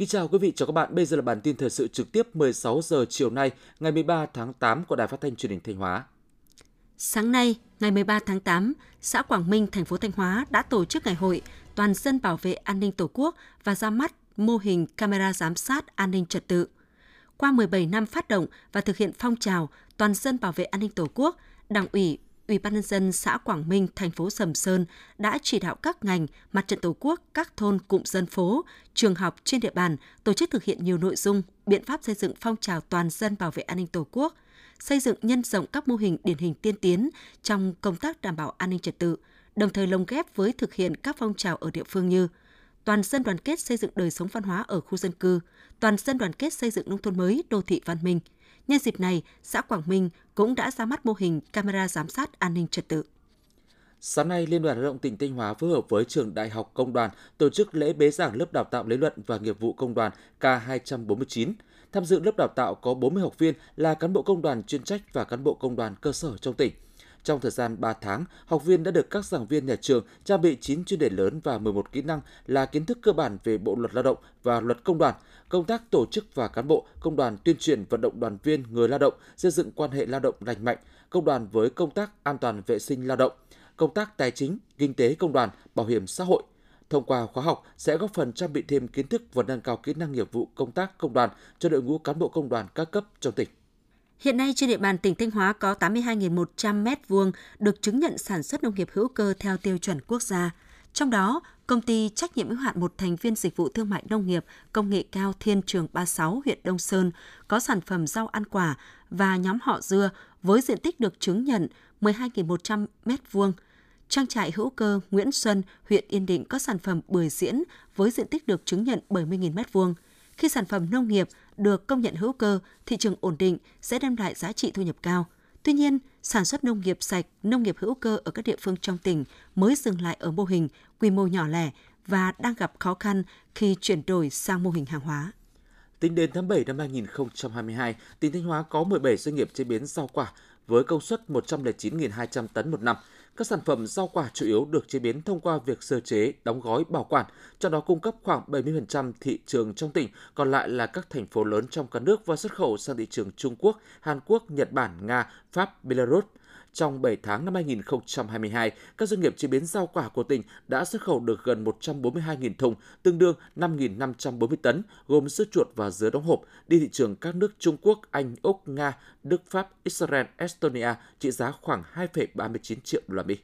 Kính chào quý vị, chào các bạn. Bây giờ là bản tin thời sự trực tiếp 16 giờ chiều nay, ngày 13 tháng 8 của Đài Phát thanh Truyền hình Thanh Hóa. Sáng nay, ngày 13 tháng 8, xã Quảng Minh, thành phố Thanh Hóa đã tổ chức ngày hội Toàn dân bảo vệ an ninh Tổ quốc và ra mắt mô hình camera giám sát an ninh trật tự. Qua 17 năm phát động và thực hiện phong trào Toàn dân bảo vệ an ninh Tổ quốc, Đảng ủy, Ủy ban nhân dân xã Quảng Minh, thành phố Sầm Sơn đã chỉ đạo các ngành, mặt trận Tổ quốc, các thôn, cụm dân phố, trường học trên địa bàn tổ chức thực hiện nhiều nội dung, biện pháp xây dựng phong trào toàn dân bảo vệ an ninh Tổ quốc, xây dựng nhân rộng các mô hình điển hình tiên tiến trong công tác đảm bảo an ninh trật tự, đồng thời lồng ghép với thực hiện các phong trào ở địa phương như toàn dân đoàn kết xây dựng đời sống văn hóa ở khu dân cư, toàn dân đoàn kết xây dựng nông thôn mới, đô thị văn minh. Nhân dịp này, xã Quảng Minh cũng đã ra mắt mô hình camera giám sát an ninh trật tự. Sáng nay, Liên đoàn Lao động tỉnh Thanh Hóa phối hợp với Trường Đại học Công đoàn tổ chức lễ bế giảng lớp đào tạo lý luận và nghiệp vụ công đoàn K249. Tham dự lớp đào tạo có 40 học viên là cán bộ công đoàn chuyên trách và cán bộ công đoàn cơ sở trong tỉnh. Trong thời gian 3 tháng, học viên đã được các giảng viên nhà trường trang bị 9 chuyên đề lớn và 11 kỹ năng là kiến thức cơ bản về Bộ luật Lao động và Luật Công đoàn, công tác tổ chức và cán bộ, công đoàn tuyên truyền vận động đoàn viên người lao động xây dựng quan hệ lao động lành mạnh, công đoàn với công tác an toàn vệ sinh lao động, công tác tài chính, kinh tế công đoàn, bảo hiểm xã hội. Thông qua khóa học sẽ góp phần trang bị thêm kiến thức và nâng cao kỹ năng nghiệp vụ công tác công đoàn cho đội ngũ cán bộ công đoàn các cấp trong tỉnh. Hiện nay trên địa bàn tỉnh Thanh Hóa có 82.100 m2 được chứng nhận sản xuất nông nghiệp hữu cơ theo tiêu chuẩn quốc gia. Trong đó, công ty trách nhiệm hữu hạn một thành viên dịch vụ thương mại nông nghiệp công nghệ cao Thiên Trường 36 huyện Đông Sơn có sản phẩm rau ăn quả và nhóm họ dưa với diện tích được chứng nhận 12.100 m2. Trang trại hữu cơ Nguyễn Xuân, huyện Yên Định có sản phẩm bưởi diễn với diện tích được chứng nhận 70.000 m2. Khi sản phẩm nông nghiệp được công nhận hữu cơ, thị trường ổn định sẽ đem lại giá trị thu nhập cao. Tuy nhiên, sản xuất nông nghiệp sạch, nông nghiệp hữu cơ ở các địa phương trong tỉnh mới dừng lại ở mô hình quy mô nhỏ lẻ và đang gặp khó khăn khi chuyển đổi sang mô hình hàng hóa. Tính đến tháng 7 năm 2022, tỉnh Thanh Hóa có 17 doanh nghiệp chế biến rau quả với công suất 109.200 tấn một năm. Các sản phẩm rau quả chủ yếu được chế biến thông qua việc sơ chế, đóng gói, bảo quản, cho đó cung cấp khoảng 70% thị trường trong tỉnh, còn lại là các thành phố lớn trong cả nước và xuất khẩu sang thị trường Trung Quốc, Hàn Quốc, Nhật Bản, Nga, Pháp, Belarus – trong 7 tháng năm 2022, các doanh nghiệp chế biến rau quả của tỉnh đã xuất khẩu được gần 142.000 thùng, tương đương 5.540 tấn, gồm sữa chuột và dứa đóng hộp, đi thị trường các nước Trung Quốc, Anh, Úc, Nga, Đức, Pháp, Israel, Estonia trị giá khoảng 2,39 triệu đô la Mỹ.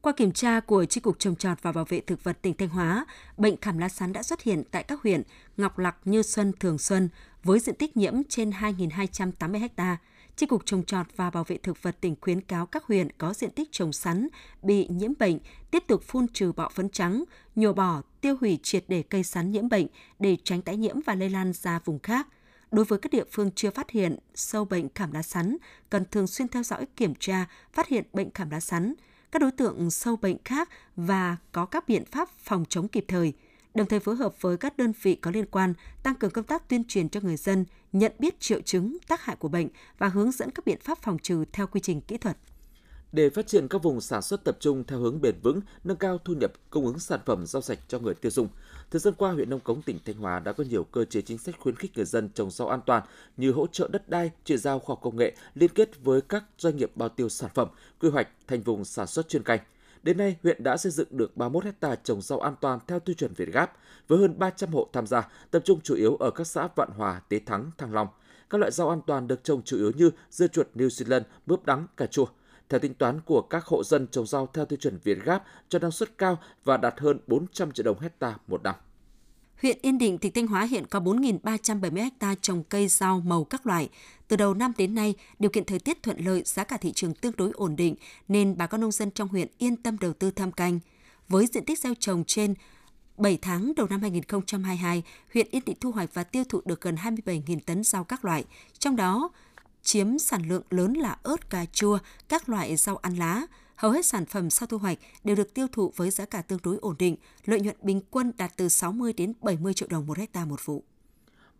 Qua kiểm tra của tri cục Trồng trọt và Bảo vệ thực vật tỉnh Thanh Hóa, bệnh khảm lá sắn đã xuất hiện tại các huyện Ngọc Lặc, Như Xuân, Thường Xuân với diện tích nhiễm trên 2.280 ha. Chi cục trồng trọt và bảo vệ thực vật tỉnh khuyến cáo các huyện có diện tích trồng sắn bị nhiễm bệnh tiếp tục phun trừ bọ phấn trắng, nhổ bỏ, tiêu hủy triệt để cây sắn nhiễm bệnh để tránh tái nhiễm và lây lan ra vùng khác. Đối với các địa phương chưa phát hiện sâu bệnh cảm lá sắn, cần thường xuyên theo dõi kiểm tra, phát hiện bệnh cảm lá sắn, các đối tượng sâu bệnh khác và có các biện pháp phòng chống kịp thời – đồng thời phối hợp với các đơn vị có liên quan tăng cường công tác tuyên truyền cho người dân nhận biết triệu chứng, tác hại của bệnh và hướng dẫn các biện pháp phòng trừ theo quy trình kỹ thuật. Để phát triển các vùng sản xuất tập trung theo hướng bền vững, nâng cao thu nhập, cung ứng sản phẩm rau sạch cho người tiêu dùng, thời gian qua huyện Nông Cống tỉnh Thanh Hóa đã có nhiều cơ chế chính sách khuyến khích người dân trồng rau an toàn như hỗ trợ đất đai, chuyển giao khoa học công nghệ, liên kết với các doanh nghiệp bao tiêu sản phẩm, quy hoạch thành vùng sản xuất chuyên canh. Đến nay, huyện đã xây dựng được 31 hecta trồng rau an toàn theo tiêu chuẩn Việt Gáp, với hơn 300 hộ tham gia, tập trung chủ yếu ở các xã Vạn Hòa, Tế Thắng, Thăng Long. Các loại rau an toàn được trồng chủ yếu như dưa chuột New Zealand, mướp đắng, cà chua. Theo tính toán của các hộ dân trồng rau theo tiêu chuẩn Việt Gáp cho năng suất cao và đạt hơn 400 triệu đồng hecta một năm. Huyện Yên Định, tỉnh Thanh Hóa hiện có 4.370 ha trồng cây rau màu các loại. Từ đầu năm đến nay, điều kiện thời tiết thuận lợi, giá cả thị trường tương đối ổn định nên bà con nông dân trong huyện yên tâm đầu tư thăm canh. Với diện tích gieo trồng trên 7 tháng đầu năm 2022, huyện Yên Định thu hoạch và tiêu thụ được gần 27.000 tấn rau các loại, trong đó chiếm sản lượng lớn là ớt, cà chua, các loại rau ăn lá, Hầu hết sản phẩm sau thu hoạch đều được tiêu thụ với giá cả tương đối ổn định, lợi nhuận bình quân đạt từ 60 đến 70 triệu đồng một hecta một vụ.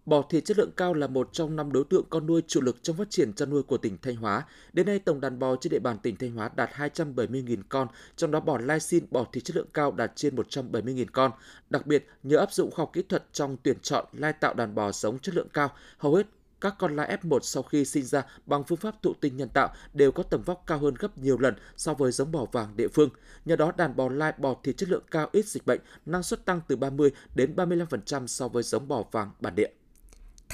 Bò thịt chất lượng cao là một trong năm đối tượng con nuôi chủ lực trong phát triển chăn nuôi của tỉnh Thanh Hóa. Đến nay, tổng đàn bò trên địa bàn tỉnh Thanh Hóa đạt 270.000 con, trong đó bò lai xin bò thịt chất lượng cao đạt trên 170.000 con. Đặc biệt, nhờ áp dụng khoa học kỹ thuật trong tuyển chọn lai tạo đàn bò giống chất lượng cao, hầu hết các con lai F1 sau khi sinh ra bằng phương pháp thụ tinh nhân tạo đều có tầm vóc cao hơn gấp nhiều lần so với giống bò vàng địa phương. Nhờ đó đàn bò lai bò thịt chất lượng cao ít dịch bệnh, năng suất tăng từ 30 đến 35% so với giống bò vàng bản địa.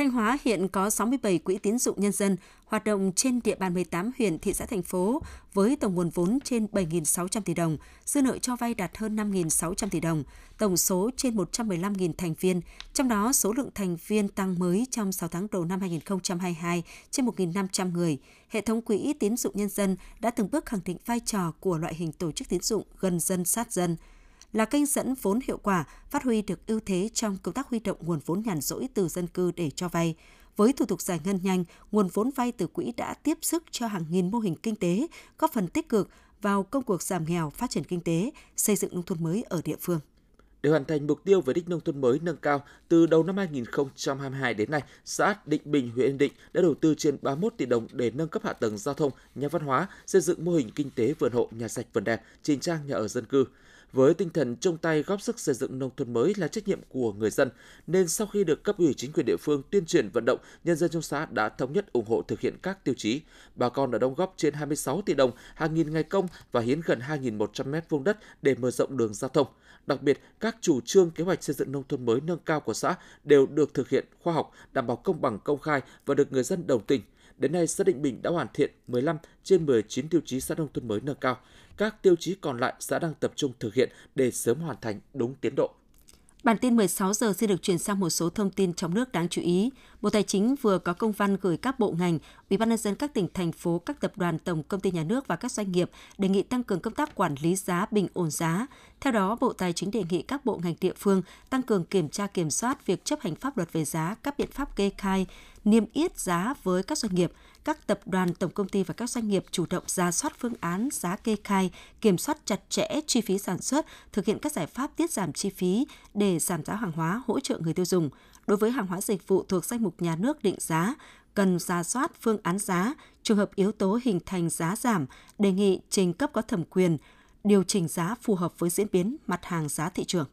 Thanh Hóa hiện có 67 quỹ tín dụng nhân dân hoạt động trên địa bàn 18 huyện, thị xã, thành phố với tổng nguồn vốn trên 7.600 tỷ đồng, dư nợ cho vay đạt hơn 5.600 tỷ đồng, tổng số trên 115.000 thành viên, trong đó số lượng thành viên tăng mới trong 6 tháng đầu năm 2022 trên 1.500 người. Hệ thống quỹ tín dụng nhân dân đã từng bước khẳng định vai trò của loại hình tổ chức tín dụng gần dân sát dân, là kênh dẫn vốn hiệu quả, phát huy được ưu thế trong công tác huy động nguồn vốn nhàn rỗi từ dân cư để cho vay. Với thủ tục giải ngân nhanh, nguồn vốn vay từ quỹ đã tiếp sức cho hàng nghìn mô hình kinh tế, góp phần tích cực vào công cuộc giảm nghèo, phát triển kinh tế, xây dựng nông thôn mới ở địa phương. Để hoàn thành mục tiêu về đích nông thôn mới nâng cao, từ đầu năm 2022 đến nay, xã Định Bình, huyện Yên Định đã đầu tư trên 31 tỷ đồng để nâng cấp hạ tầng giao thông, nhà văn hóa, xây dựng mô hình kinh tế vườn hộ, nhà sạch vườn đẹp, trình trang nhà ở dân cư. Với tinh thần chung tay góp sức xây dựng nông thôn mới là trách nhiệm của người dân, nên sau khi được cấp ủy chính quyền địa phương tuyên truyền vận động, nhân dân trong xã đã thống nhất ủng hộ thực hiện các tiêu chí. Bà con đã đóng góp trên 26 tỷ đồng, hàng nghìn ngày công và hiến gần 2.100 mét vuông đất để mở rộng đường giao thông. Đặc biệt, các chủ trương kế hoạch xây dựng nông thôn mới nâng cao của xã đều được thực hiện khoa học, đảm bảo công bằng công khai và được người dân đồng tình. Đến nay, xã Định Bình đã hoàn thiện 15 trên 19 tiêu chí xã nông thôn mới nâng cao. Các tiêu chí còn lại xã đang tập trung thực hiện để sớm hoàn thành đúng tiến độ. Bản tin 16 giờ xin được chuyển sang một số thông tin trong nước đáng chú ý. Bộ Tài chính vừa có công văn gửi các bộ ngành, Ủy ban nhân dân các tỉnh thành phố, các tập đoàn, tổng công ty nhà nước và các doanh nghiệp đề nghị tăng cường công tác quản lý giá, bình ổn giá. Theo đó, Bộ Tài chính đề nghị các bộ ngành địa phương tăng cường kiểm tra kiểm soát việc chấp hành pháp luật về giá, các biện pháp kê khai, niêm yết giá với các doanh nghiệp, các tập đoàn, tổng công ty và các doanh nghiệp chủ động ra soát phương án giá kê khai, kiểm soát chặt chẽ chi phí sản xuất, thực hiện các giải pháp tiết giảm chi phí để giảm giá hàng hóa hỗ trợ người tiêu dùng. Đối với hàng hóa dịch vụ thuộc danh mục nhà nước định giá, cần ra soát phương án giá, trường hợp yếu tố hình thành giá giảm, đề nghị trình cấp có thẩm quyền điều chỉnh giá phù hợp với diễn biến mặt hàng giá thị trường.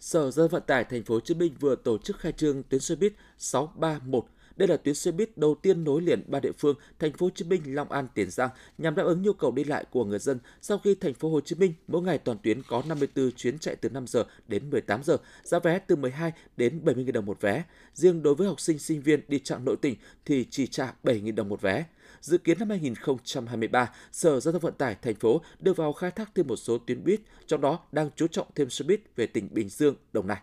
Sở Giao vận tải Thành phố Hồ Chí Minh vừa tổ chức khai trương tuyến xe buýt 631 đây là tuyến xe buýt đầu tiên nối liền ba địa phương Thành phố Hồ Chí Minh, Long An, Tiền Giang nhằm đáp ứng nhu cầu đi lại của người dân sau khi Thành phố Hồ Chí Minh mỗi ngày toàn tuyến có 54 chuyến chạy từ 5 giờ đến 18 giờ, giá vé từ 12 đến 70.000 đồng một vé. Riêng đối với học sinh sinh viên đi chặng nội tỉnh thì chỉ trả 7.000 đồng một vé. Dự kiến năm 2023, Sở Giao thông Vận tải thành phố đưa vào khai thác thêm một số tuyến buýt, trong đó đang chú trọng thêm xe buýt về tỉnh Bình Dương, Đồng Nai.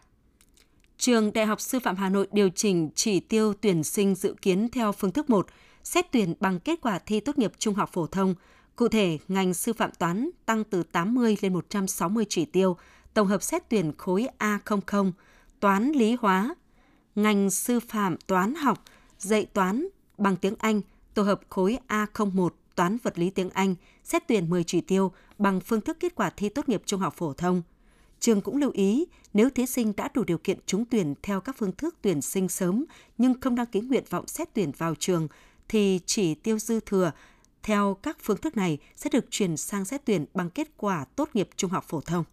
Trường Đại học Sư phạm Hà Nội điều chỉnh chỉ tiêu tuyển sinh dự kiến theo phương thức 1, xét tuyển bằng kết quả thi tốt nghiệp trung học phổ thông. Cụ thể, ngành sư phạm toán tăng từ 80 lên 160 chỉ tiêu, tổng hợp xét tuyển khối A00, toán lý hóa. Ngành sư phạm toán học, dạy toán bằng tiếng Anh, tổ hợp khối A01, toán vật lý tiếng Anh, xét tuyển 10 chỉ tiêu bằng phương thức kết quả thi tốt nghiệp trung học phổ thông – Trường cũng lưu ý, nếu thí sinh đã đủ điều kiện trúng tuyển theo các phương thức tuyển sinh sớm nhưng không đăng ký nguyện vọng xét tuyển vào trường, thì chỉ tiêu dư thừa theo các phương thức này sẽ được chuyển sang xét tuyển bằng kết quả tốt nghiệp trung học phổ thông.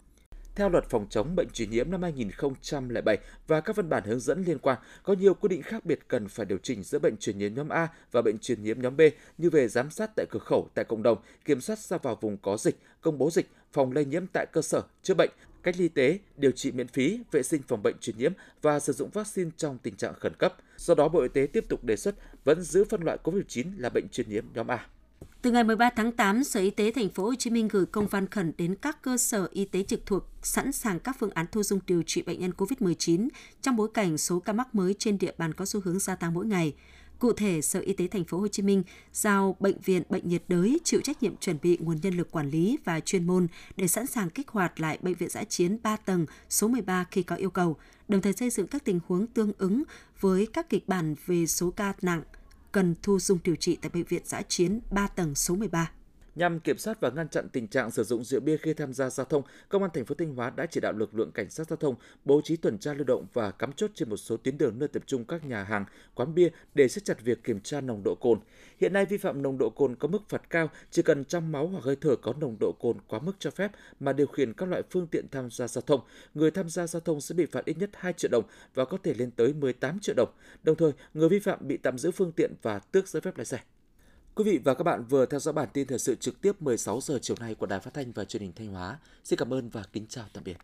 Theo luật phòng chống bệnh truyền nhiễm năm 2007 và các văn bản hướng dẫn liên quan, có nhiều quy định khác biệt cần phải điều chỉnh giữa bệnh truyền nhiễm nhóm A và bệnh truyền nhiễm nhóm B như về giám sát tại cửa khẩu tại cộng đồng, kiểm soát ra vào vùng có dịch, công bố dịch, phòng lây nhiễm tại cơ sở, chữa bệnh, cách ly y tế, điều trị miễn phí, vệ sinh phòng bệnh truyền nhiễm và sử dụng vaccine trong tình trạng khẩn cấp. Do đó, Bộ Y tế tiếp tục đề xuất vẫn giữ phân loại COVID-19 là bệnh truyền nhiễm nhóm A. Từ ngày 13 tháng 8, Sở Y tế Thành phố Hồ Chí Minh gửi công văn khẩn đến các cơ sở y tế trực thuộc sẵn sàng các phương án thu dung điều trị bệnh nhân COVID-19 trong bối cảnh số ca mắc mới trên địa bàn có xu hướng gia tăng mỗi ngày. Cụ thể, Sở Y tế Thành phố Hồ Chí Minh giao bệnh viện bệnh nhiệt đới chịu trách nhiệm chuẩn bị nguồn nhân lực quản lý và chuyên môn để sẵn sàng kích hoạt lại bệnh viện giã chiến 3 tầng số 13 khi có yêu cầu, đồng thời xây dựng các tình huống tương ứng với các kịch bản về số ca nặng cần thu dung điều trị tại bệnh viện giã chiến 3 tầng số 13. Nhằm kiểm soát và ngăn chặn tình trạng sử dụng rượu bia khi tham gia giao thông, Công an thành phố Thanh Hóa đã chỉ đạo lực lượng cảnh sát giao thông bố trí tuần tra lưu động và cắm chốt trên một số tuyến đường nơi tập trung các nhà hàng, quán bia để siết chặt việc kiểm tra nồng độ cồn. Hiện nay vi phạm nồng độ cồn có mức phạt cao, chỉ cần trong máu hoặc hơi thở có nồng độ cồn quá mức cho phép mà điều khiển các loại phương tiện tham gia giao thông, người tham gia giao thông sẽ bị phạt ít nhất 2 triệu đồng và có thể lên tới 18 triệu đồng. Đồng thời, người vi phạm bị tạm giữ phương tiện và tước giấy phép lái xe. Quý vị và các bạn vừa theo dõi bản tin thời sự trực tiếp 16 giờ chiều nay của Đài Phát thanh và Truyền hình Thanh Hóa. Xin cảm ơn và kính chào tạm biệt.